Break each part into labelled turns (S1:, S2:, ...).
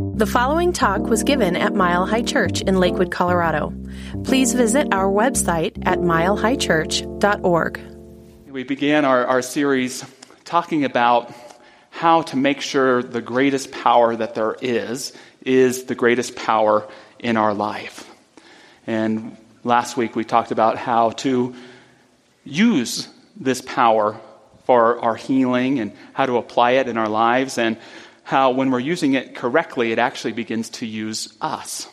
S1: The following talk was given at Mile High Church in Lakewood, Colorado. Please visit our website at milehighchurch.org.
S2: We began our, our series talking about how to make sure the greatest power that there is is the greatest power in our life. And last week we talked about how to use this power for our healing and how to apply it in our lives, and how when we're using it correctly, it actually begins to use us.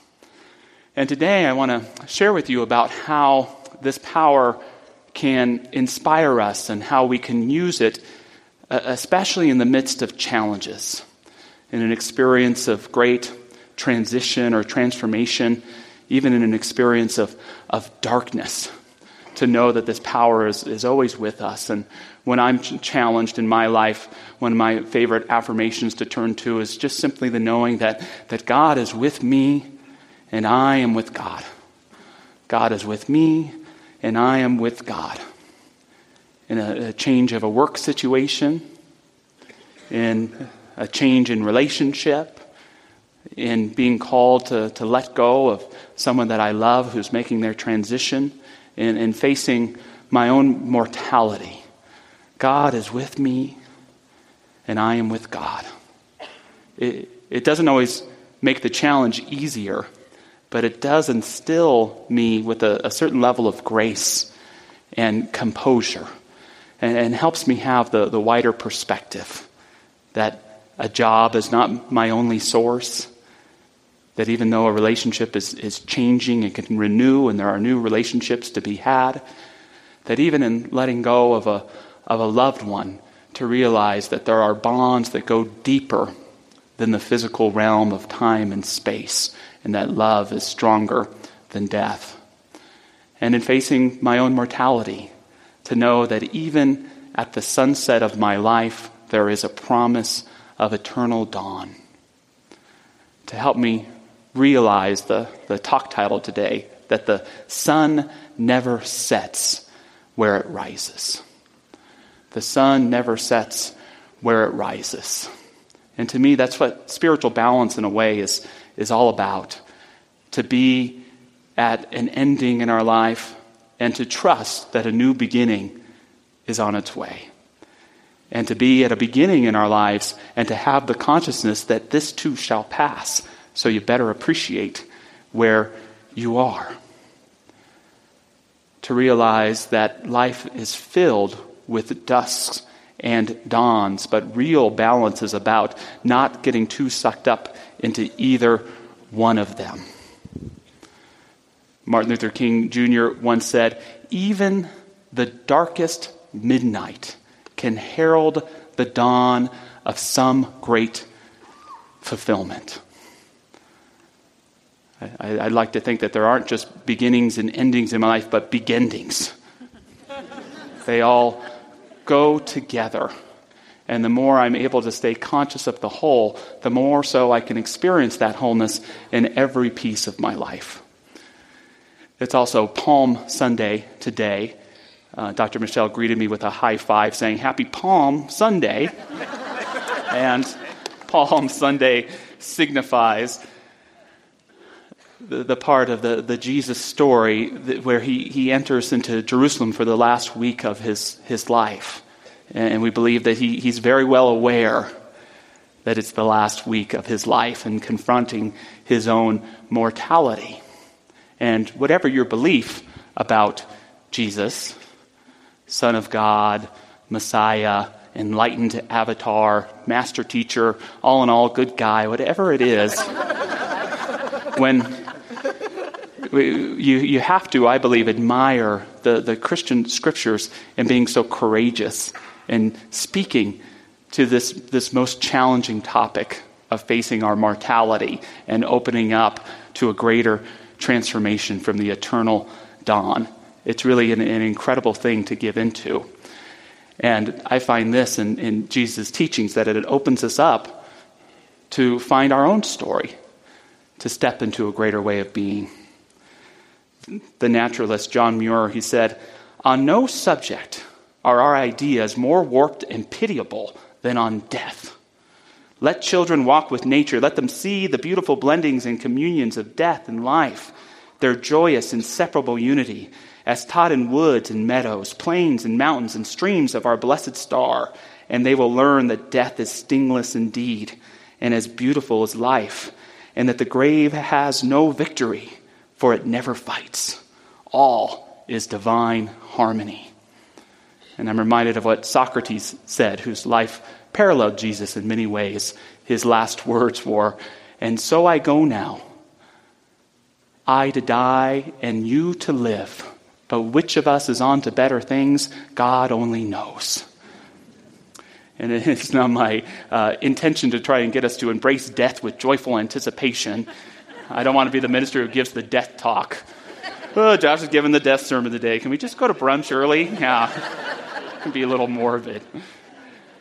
S2: And today I want to share with you about how this power can inspire us and how we can use it, uh, especially in the midst of challenges, in an experience of great transition or transformation, even in an experience of, of darkness to know that this power is, is always with us. And when I'm challenged in my life, one of my favorite affirmations to turn to is just simply the knowing that, that God is with me and I am with God. God is with me and I am with God. In a, a change of a work situation, in a change in relationship, in being called to, to let go of someone that I love who's making their transition in facing my own mortality. God is with me, and I am with God. It, it doesn't always make the challenge easier, but it does instill me with a, a certain level of grace and composure and, and helps me have the, the wider perspective that a job is not my only source that even though a relationship is, is changing and can renew and there are new relationships to be had, that even in letting go of a, of a loved one, to realize that there are bonds that go deeper than the physical realm of time and space, and that love is stronger than death. And in facing my own mortality, to know that even at the sunset of my life, there is a promise of eternal dawn. To help me realize the, the talk title today that the sun never sets where it rises. The sun never sets where it rises. And to me, that's what spiritual balance, in a way, is, is all about. To be at an ending in our life and to trust that a new beginning is on its way. And to be at a beginning in our lives and to have the consciousness that this too shall pass so you better appreciate where you are. To realize that life is filled with dusks and dawns, but real balance is about not getting too sucked up into either one of them. Martin Luther King Jr. once said, Even the darkest midnight can herald the dawn of some great fulfillment. I, would like to think that there aren't just beginnings and endings in my life, but beginnings. they all go together. And the more I'm able to stay conscious of the whole, the more so I can experience that wholeness in every piece of my life. It's also Palm Sunday today. Uh, Dr. Michelle greeted me with a high five saying, Happy Palm Sunday. and Palm Sunday signifies the, the part of the, the Jesus story where he, he enters into Jerusalem for the last week of his, his life. And we believe that he, he's very well aware that it's the last week of his life and confronting his own mortality. And whatever your belief about Jesus, Son of God, Messiah, enlightened avatar, master teacher, all in all, good guy, whatever it is, when you, you have to, I believe, admire the, the Christian scriptures and being so courageous and speaking to this, this most challenging topic of facing our mortality and opening up to a greater transformation from the eternal dawn. It's really an, an incredible thing to give into. And I find this in, in Jesus' teachings that it opens us up to find our own story, to step into a greater way of being the naturalist John Muir, he said, On no subject are our ideas more warped and pitiable than on death. Let children walk with nature. Let them see the beautiful blendings and communions of death and life, their joyous, inseparable unity, as taught in woods and meadows, plains and mountains and streams of our blessed star. And they will learn that death is stingless indeed and as beautiful as life, and that the grave has no victory, for it never fights. All is divine harmony. And I'm reminded of what Socrates said, whose life paralleled Jesus in many ways. His last words were, And so I go now, I to die and you to live. But which of us is on to better things, God only knows. And it's not my uh, intention to try and get us to embrace death with joyful anticipation. I don't want to be the minister who gives the death talk. Oh, Josh is giving the death sermon today. Can we just go to brunch early? Yeah, can be a little morbid.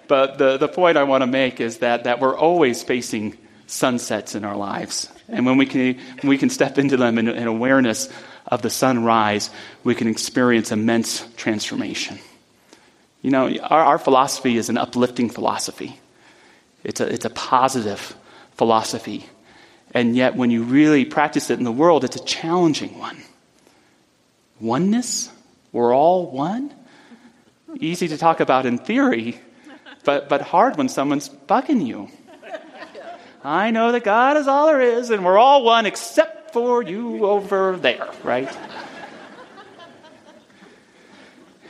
S2: But the, the point I want to make is that, that we're always facing sunsets in our lives. And when we can, when we can step into them in, in awareness of the sunrise, we can experience immense transformation. You know, our, our philosophy is an uplifting philosophy, it's a, it's a positive philosophy. And yet, when you really practice it in the world, it's a challenging one. Oneness? We're all one? Easy to talk about in theory, but, but hard when someone's bugging you. I know that God is all there is, and we're all one except for you over there, right?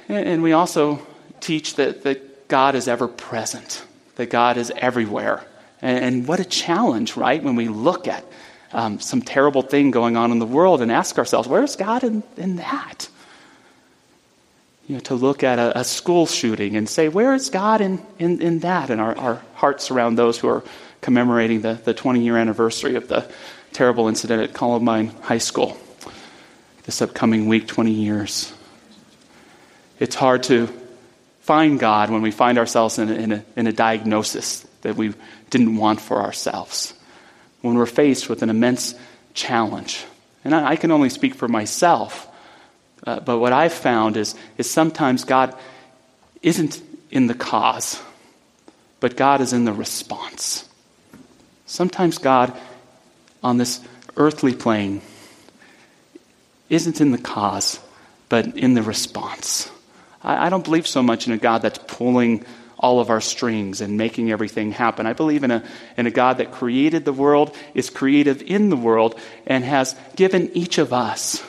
S2: and we also teach that, that God is ever present, that God is everywhere. And, what a challenge, right? When we look at um, some terrible thing going on in the world and ask ourselves, where's God in, in that? You know, to look at a, a, school shooting and say, where is God in, in, in that? And our, our hearts around those who are commemorating the, the 20 year anniversary of the terrible incident at Columbine High School this upcoming week, 20 years. It's hard to find God when we find ourselves in a, in a, in a diagnosis that we didn't want for ourselves, when we're faced with an immense challenge. And I, I can only speak for myself uh, but what I've found is, is sometimes God isn't in the cause, but God is in the response. Sometimes God on this earthly plane isn't in the cause, but in the response. I, I don't believe so much in a God that's pulling all of our strings and making everything happen. I believe in a, in a God that created the world, is creative in the world, and has given each of us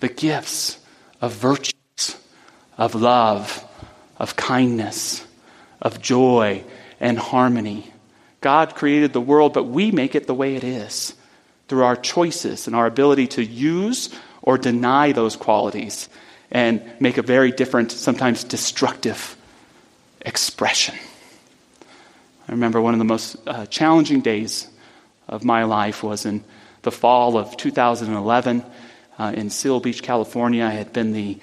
S2: the gifts of virtues, of love, of kindness, of joy and harmony. God created the world, but we make it the way it is through our choices and our ability to use or deny those qualities and make a very different, sometimes destructive expression. I remember one of the most uh, challenging days of my life was in the fall of 2011 uh, in Seal Beach, California. I had been the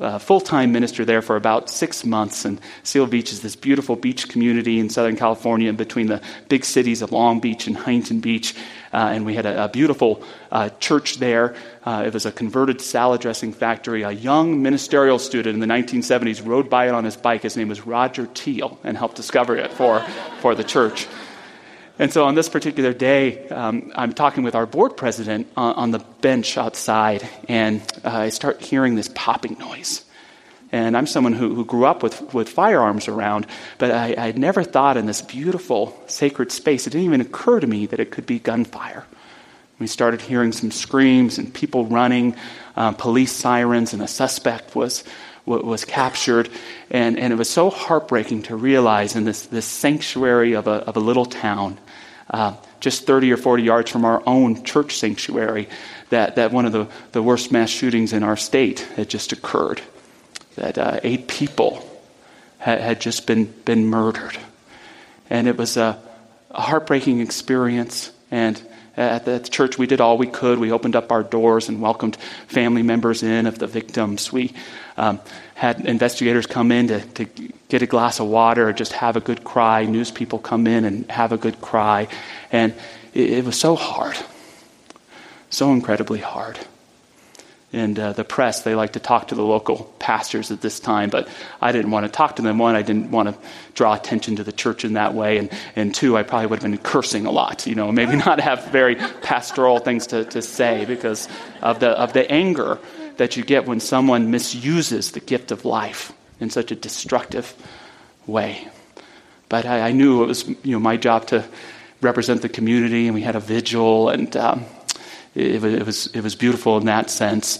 S2: uh, full time minister there for about six months. And Seal Beach is this beautiful beach community in Southern California between the big cities of Long Beach and Huntington Beach. Uh, and we had a, a beautiful uh, church there. Uh, it was a converted salad dressing factory. A young ministerial student in the 1970s rode by it on his bike. His name was Roger Teel and helped discover it for, for the church. And so on this particular day, um, I'm talking with our board president on, on the bench outside, and uh, I start hearing this popping noise. And I'm someone who, who grew up with, with firearms around, but I, I had never thought in this beautiful sacred space, it didn't even occur to me that it could be gunfire. We started hearing some screams and people running, uh, police sirens, and a suspect was, was captured. And, and it was so heartbreaking to realize in this, this sanctuary of a, of a little town uh, just 30 or 40 yards from our own church sanctuary, that, that one of the, the worst mass shootings in our state had just occurred. That uh, eight people had, had just been, been murdered. And it was a, a heartbreaking experience. And at the church, we did all we could. We opened up our doors and welcomed family members in of the victims. We um, had investigators come in to, to get a glass of water or just have a good cry. News people come in and have a good cry. And it, it was so hard, so incredibly hard. And uh, the press, they like to talk to the local pastors at this time, but I didn't want to talk to them. One, I didn't want to draw attention to the church in that way. And, and two, I probably would have been cursing a lot, you know, maybe not have very pastoral things to, to say because of the, of the anger that you get when someone misuses the gift of life in such a destructive way. But I, I knew it was you know, my job to represent the community, and we had a vigil, and um, it, was, it was beautiful in that sense.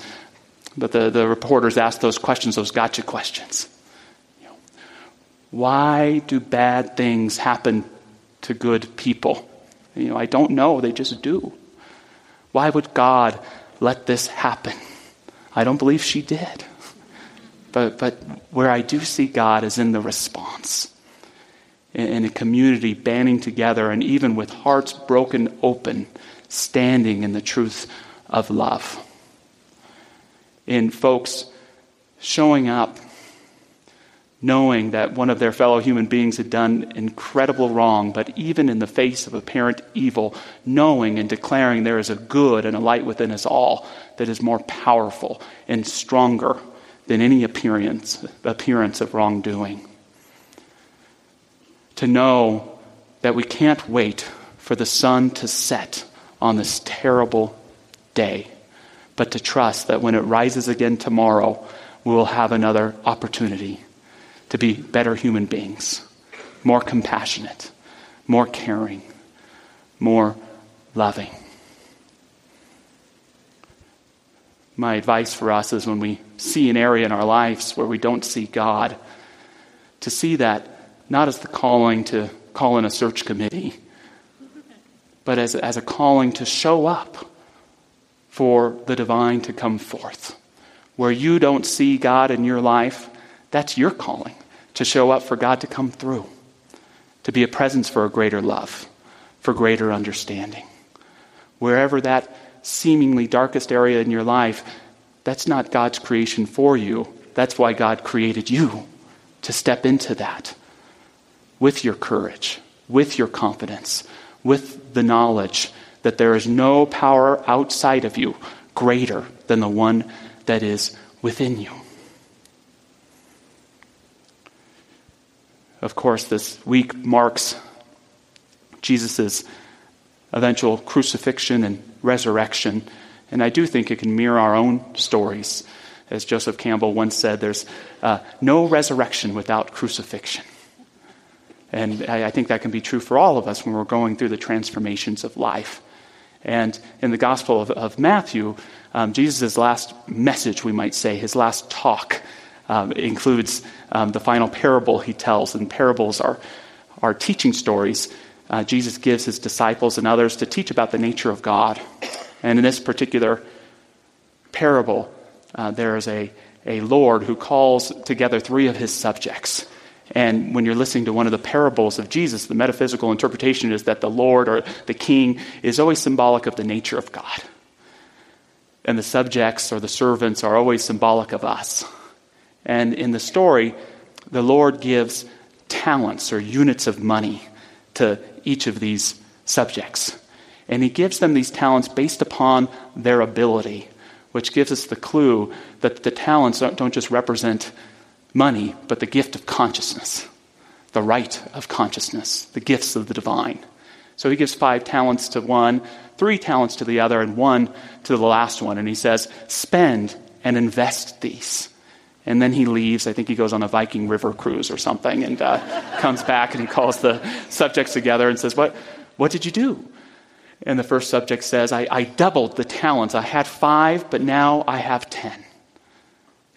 S2: But the, the reporters asked those questions, those gotcha questions. You know, why do bad things happen to good people? You know, I don't know, they just do. Why would God let this happen? I don't believe she did. But, but where I do see God is in the response. In, in a community banding together and even with hearts broken open standing in the truth of love. In folks showing up, knowing that one of their fellow human beings had done incredible wrong, but even in the face of apparent evil, knowing and declaring there is a good and a light within us all that is more powerful and stronger than any appearance, appearance of wrongdoing. To know that we can't wait for the sun to set on this terrible day, but to trust that when it rises again tomorrow, we will have another opportunity to be better human beings, more compassionate, more caring, more loving. My advice for us is when we see an area in our lives where we don't see God, to see that not as the calling to call in a search committee but as, as a calling to show up for the divine to come forth. Where you don't see God in your life, that's your calling to show up for God to come through, to be a presence for a greater love, for greater understanding. Wherever that seemingly darkest area in your life, that's not God's creation for you. That's why God created you to step into that with your courage, with your confidence, with the knowledge that there is no power outside of you greater than the one that is within you. Of course, this week marks Jesus' eventual crucifixion and resurrection. And I do think it can mirror our own stories. As Joseph Campbell once said, there's uh, no resurrection without crucifixion. And I, think that can be true for all of us when we're going through the transformations of life. And in the Gospel of, of Matthew, um, Jesus' last message, we might say, his last talk, um, includes um, the final parable he tells. And parables are, are teaching stories uh, Jesus gives his disciples and others to teach about the nature of God. And in this particular parable, uh, there is a, a Lord who calls together three of his subjects. And when you're listening to one of the parables of Jesus, the metaphysical interpretation is that the Lord or the king is always symbolic of the nature of God. And the subjects or the servants are always symbolic of us. And in the story, the Lord gives talents or units of money to each of these subjects. And he gives them these talents based upon their ability, which gives us the clue that the talents don't just represent money, but the gift of consciousness, the right of consciousness, the gifts of the divine. So he gives five talents to one, three talents to the other, and one to the last one. And he says, Spend and invest these. And then he leaves. I think he goes on a Viking river cruise or something and uh, comes back and he calls the subjects together and says, what, what did you do? And the first subject says, I, I doubled the talents. I had five, but now I have ten.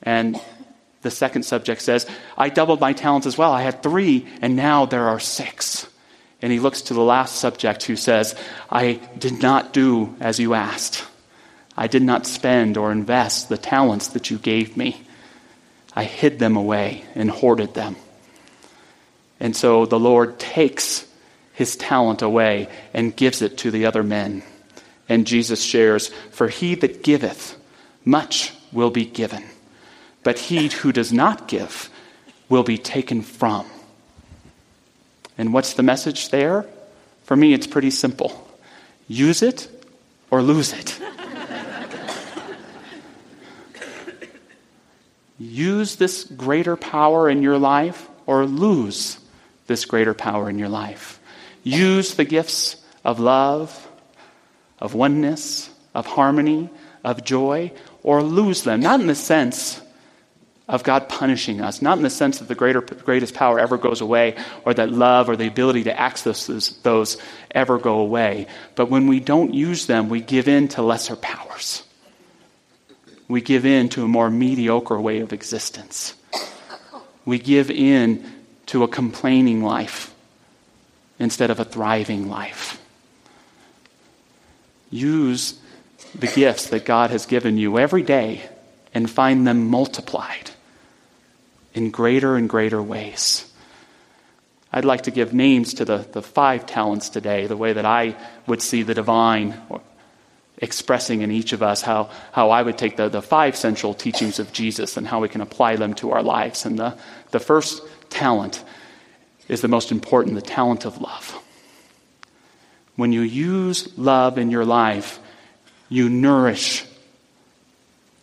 S2: And the second subject says, I doubled my talents as well. I had three, and now there are six. And he looks to the last subject who says, I did not do as you asked. I did not spend or invest the talents that you gave me. I hid them away and hoarded them. And so the Lord takes his talent away and gives it to the other men. And Jesus shares, For he that giveth, much will be given but he who does not give will be taken from. And what's the message there? For me, it's pretty simple use it or lose it. use this greater power in your life or lose this greater power in your life. Use the gifts of love, of oneness, of harmony, of joy, or lose them. Not in the sense of God punishing us, not in the sense that the greater, greatest power ever goes away, or that love or the ability to access those, those ever go away. But when we don't use them, we give in to lesser powers. We give in to a more mediocre way of existence. We give in to a complaining life instead of a thriving life. Use the gifts that God has given you every day and find them multiplied in greater and greater ways. I'd like to give names to the, the five talents today, the way that I would see the divine expressing in each of us, how, how I would take the, the five central teachings of Jesus and how we can apply them to our lives. And the, the first talent is the most important the talent of love. When you use love in your life, you nourish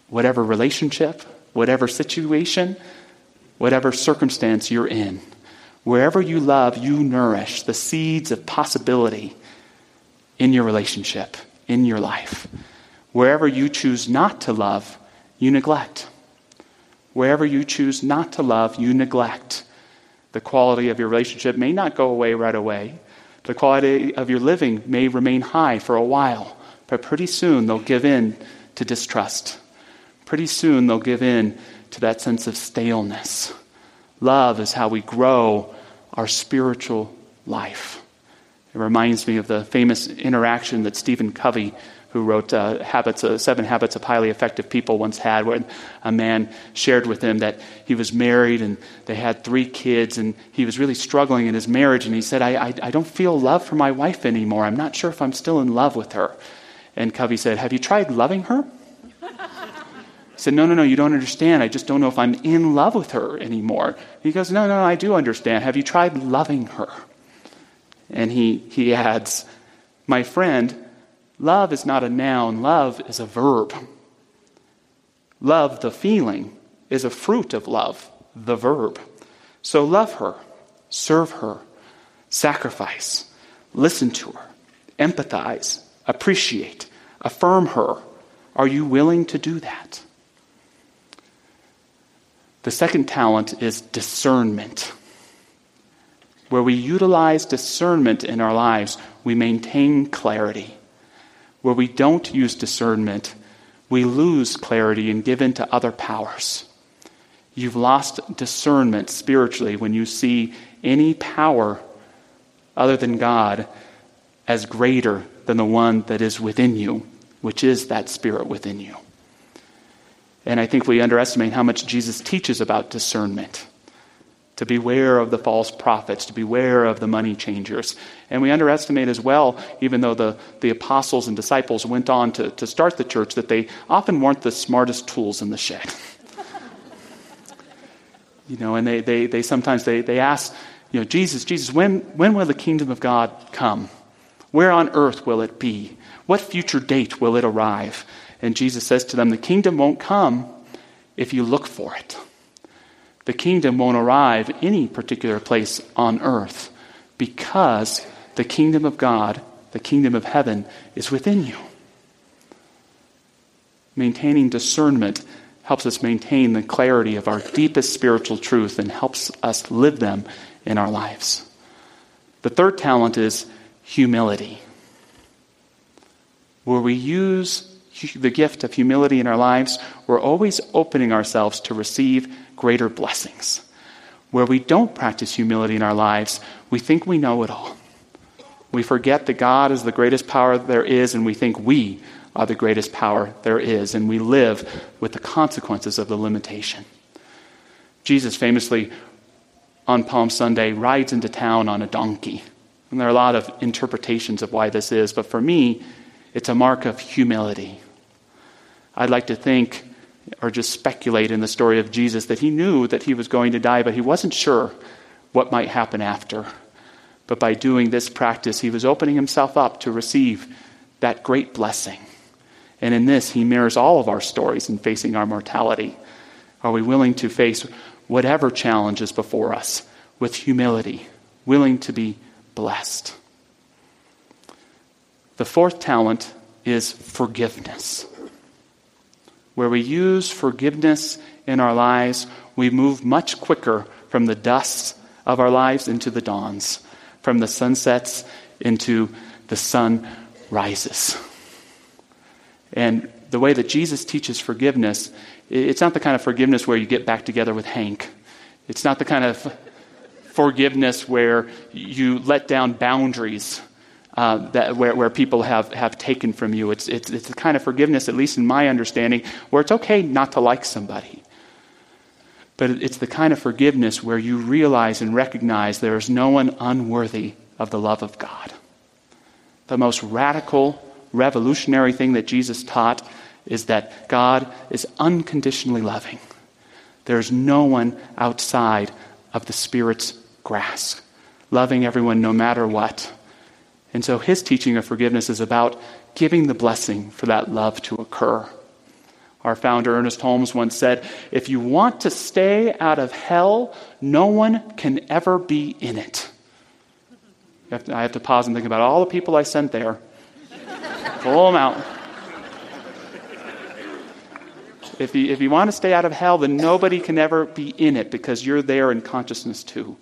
S2: whatever relationship, whatever situation, whatever circumstance you're in. Wherever you love, you nourish the seeds of possibility in your relationship, in your life. Wherever you choose not to love, you neglect. Wherever you choose not to love, you neglect. The quality of your relationship may not go away right away. The quality of your living may remain high for a while, but pretty soon they'll give in to distrust. Pretty soon they'll give in to that sense of staleness. Love is how we grow our spiritual life. It reminds me of the famous interaction that Stephen Covey who wrote uh, habits, uh, Seven Habits of Highly Effective People, once had, where a man shared with him that he was married and they had three kids, and he was really struggling in his marriage. And he said, I, I, I don't feel love for my wife anymore. I'm not sure if I'm still in love with her. And Covey said, Have you tried loving her? Said, No, no, no, you don't understand. I just don't know if I'm in love with her anymore. He goes, No, no, I do understand. Have you tried loving her? And he, he adds, My friend, Love is not a noun, love is a verb. Love, the feeling, is a fruit of love, the verb. So love her, serve her, sacrifice, listen to her, empathize, appreciate, affirm her. Are you willing to do that? The second talent is discernment. Where we utilize discernment in our lives, we maintain clarity. Where we don't use discernment, we lose clarity and give in to other powers. You've lost discernment spiritually when you see any power other than God as greater than the one that is within you, which is that spirit within you. And I think we underestimate how much Jesus teaches about discernment to beware of the false prophets, to beware of the money changers. And we underestimate as well, even though the, the apostles and disciples went on to, to start the church, that they often weren't the smartest tools in the shed. you know, and they, they, they sometimes they, they ask, you know, Jesus, Jesus, when, when will the kingdom of God come? Where on earth will it be? What future date will it arrive? And Jesus says to them, The kingdom won't come if you look for it the kingdom won't arrive any particular place on earth because the kingdom of God, the kingdom of heaven, is within you. Maintaining discernment helps us maintain the clarity of our deepest spiritual truth and helps us live them in our lives. The third talent is humility, where we use the gift of humility in our lives, we're always opening ourselves to receive greater blessings. Where we don't practice humility in our lives, we think we know it all. We forget that God is the greatest power there is, and we think we are the greatest power there is, and we live with the consequences of the limitation. Jesus famously, on Palm Sunday, rides into town on a donkey. And there are a lot of interpretations of why this is, but for me, it's a mark of humility. I'd like to think or just speculate in the story of Jesus that he knew that he was going to die, but he wasn't sure what might happen after. But by doing this practice, he was opening himself up to receive that great blessing. And in this, he mirrors all of our stories in facing our mortality. Are we willing to face whatever challenge is before us with humility, willing to be blessed? The fourth talent is forgiveness. Where we use forgiveness in our lives, we move much quicker from the dusts of our lives into the dawns, from the sunsets into the sun rises. And the way that Jesus teaches forgiveness, it's not the kind of forgiveness where you get back together with Hank. It's not the kind of forgiveness where you let down boundaries uh, that, where, where people have, have taken from you. It's, it's, it's the kind of forgiveness, at least in my understanding, where it's okay not to like somebody. But it's the kind of forgiveness where you realize and recognize there is no one unworthy of the love of God. The most radical, revolutionary thing that Jesus taught is that God is unconditionally loving. There's no one outside of the Spirit's grasp, loving everyone no matter what. And so his teaching of forgiveness is about giving the blessing for that love to occur. Our founder, Ernest Holmes, once said If you want to stay out of hell, no one can ever be in it. I have to pause and think about all the people I sent there. Pull them out. If you, if you want to stay out of hell, then nobody can ever be in it because you're there in consciousness too.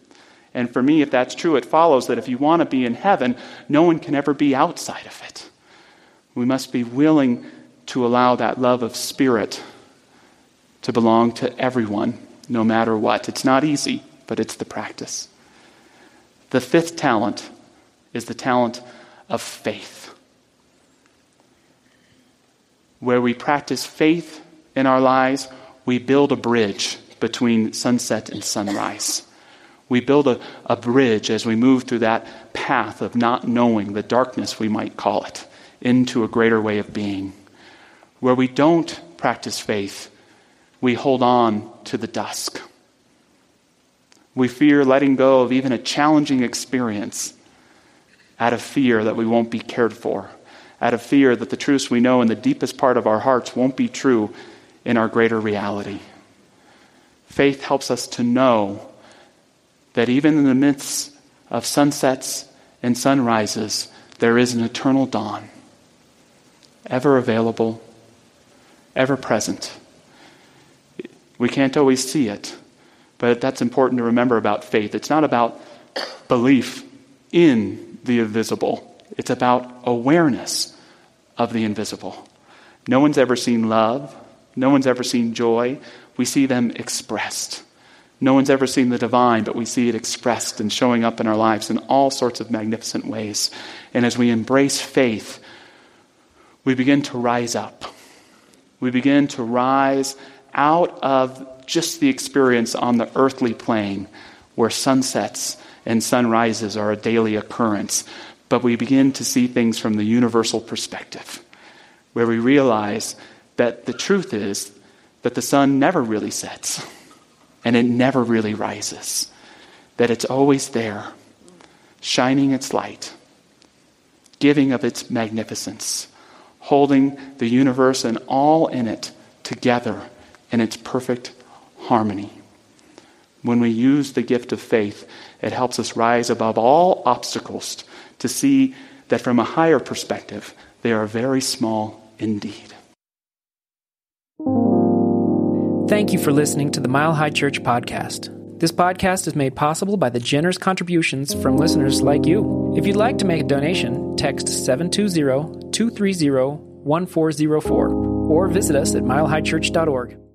S2: And for me, if that's true, it follows that if you want to be in heaven, no one can ever be outside of it. We must be willing to allow that love of spirit to belong to everyone, no matter what. It's not easy, but it's the practice. The fifth talent is the talent of faith, where we practice faith in our lives, we build a bridge between sunset and sunrise. We build a, a bridge as we move through that path of not knowing, the darkness we might call it, into a greater way of being. Where we don't practice faith, we hold on to the dusk. We fear letting go of even a challenging experience out of fear that we won't be cared for, out of fear that the truths we know in the deepest part of our hearts won't be true in our greater reality. Faith helps us to know that even in the midst of sunsets and sunrises, there is an eternal dawn, ever available, ever present. We can't always see it, but that's important to remember about faith. It's not about belief in the invisible, it's about awareness of the invisible. No one's ever seen love, no one's ever seen joy. We see them expressed. No one's ever seen the divine, but we see it expressed and showing up in our lives in all sorts of magnificent ways. And as we embrace faith, we begin to rise up. We begin to rise out of just the experience on the earthly plane where sunsets and sunrises are a daily occurrence, but we begin to see things from the universal perspective, where we realize that the truth is that the sun never really sets and it never really rises. That it's always there, shining its light, giving of its magnificence, holding the universe and all in it together in its perfect harmony. When we use the gift of faith, it helps us rise above all obstacles to see that from a higher perspective, they are very small indeed.
S3: Thank you for listening to the Mile High Church podcast. This podcast is made possible by the generous contributions from listeners like you. If you'd like to make a donation, text 720 230 1404 or visit us at milehighchurch.org.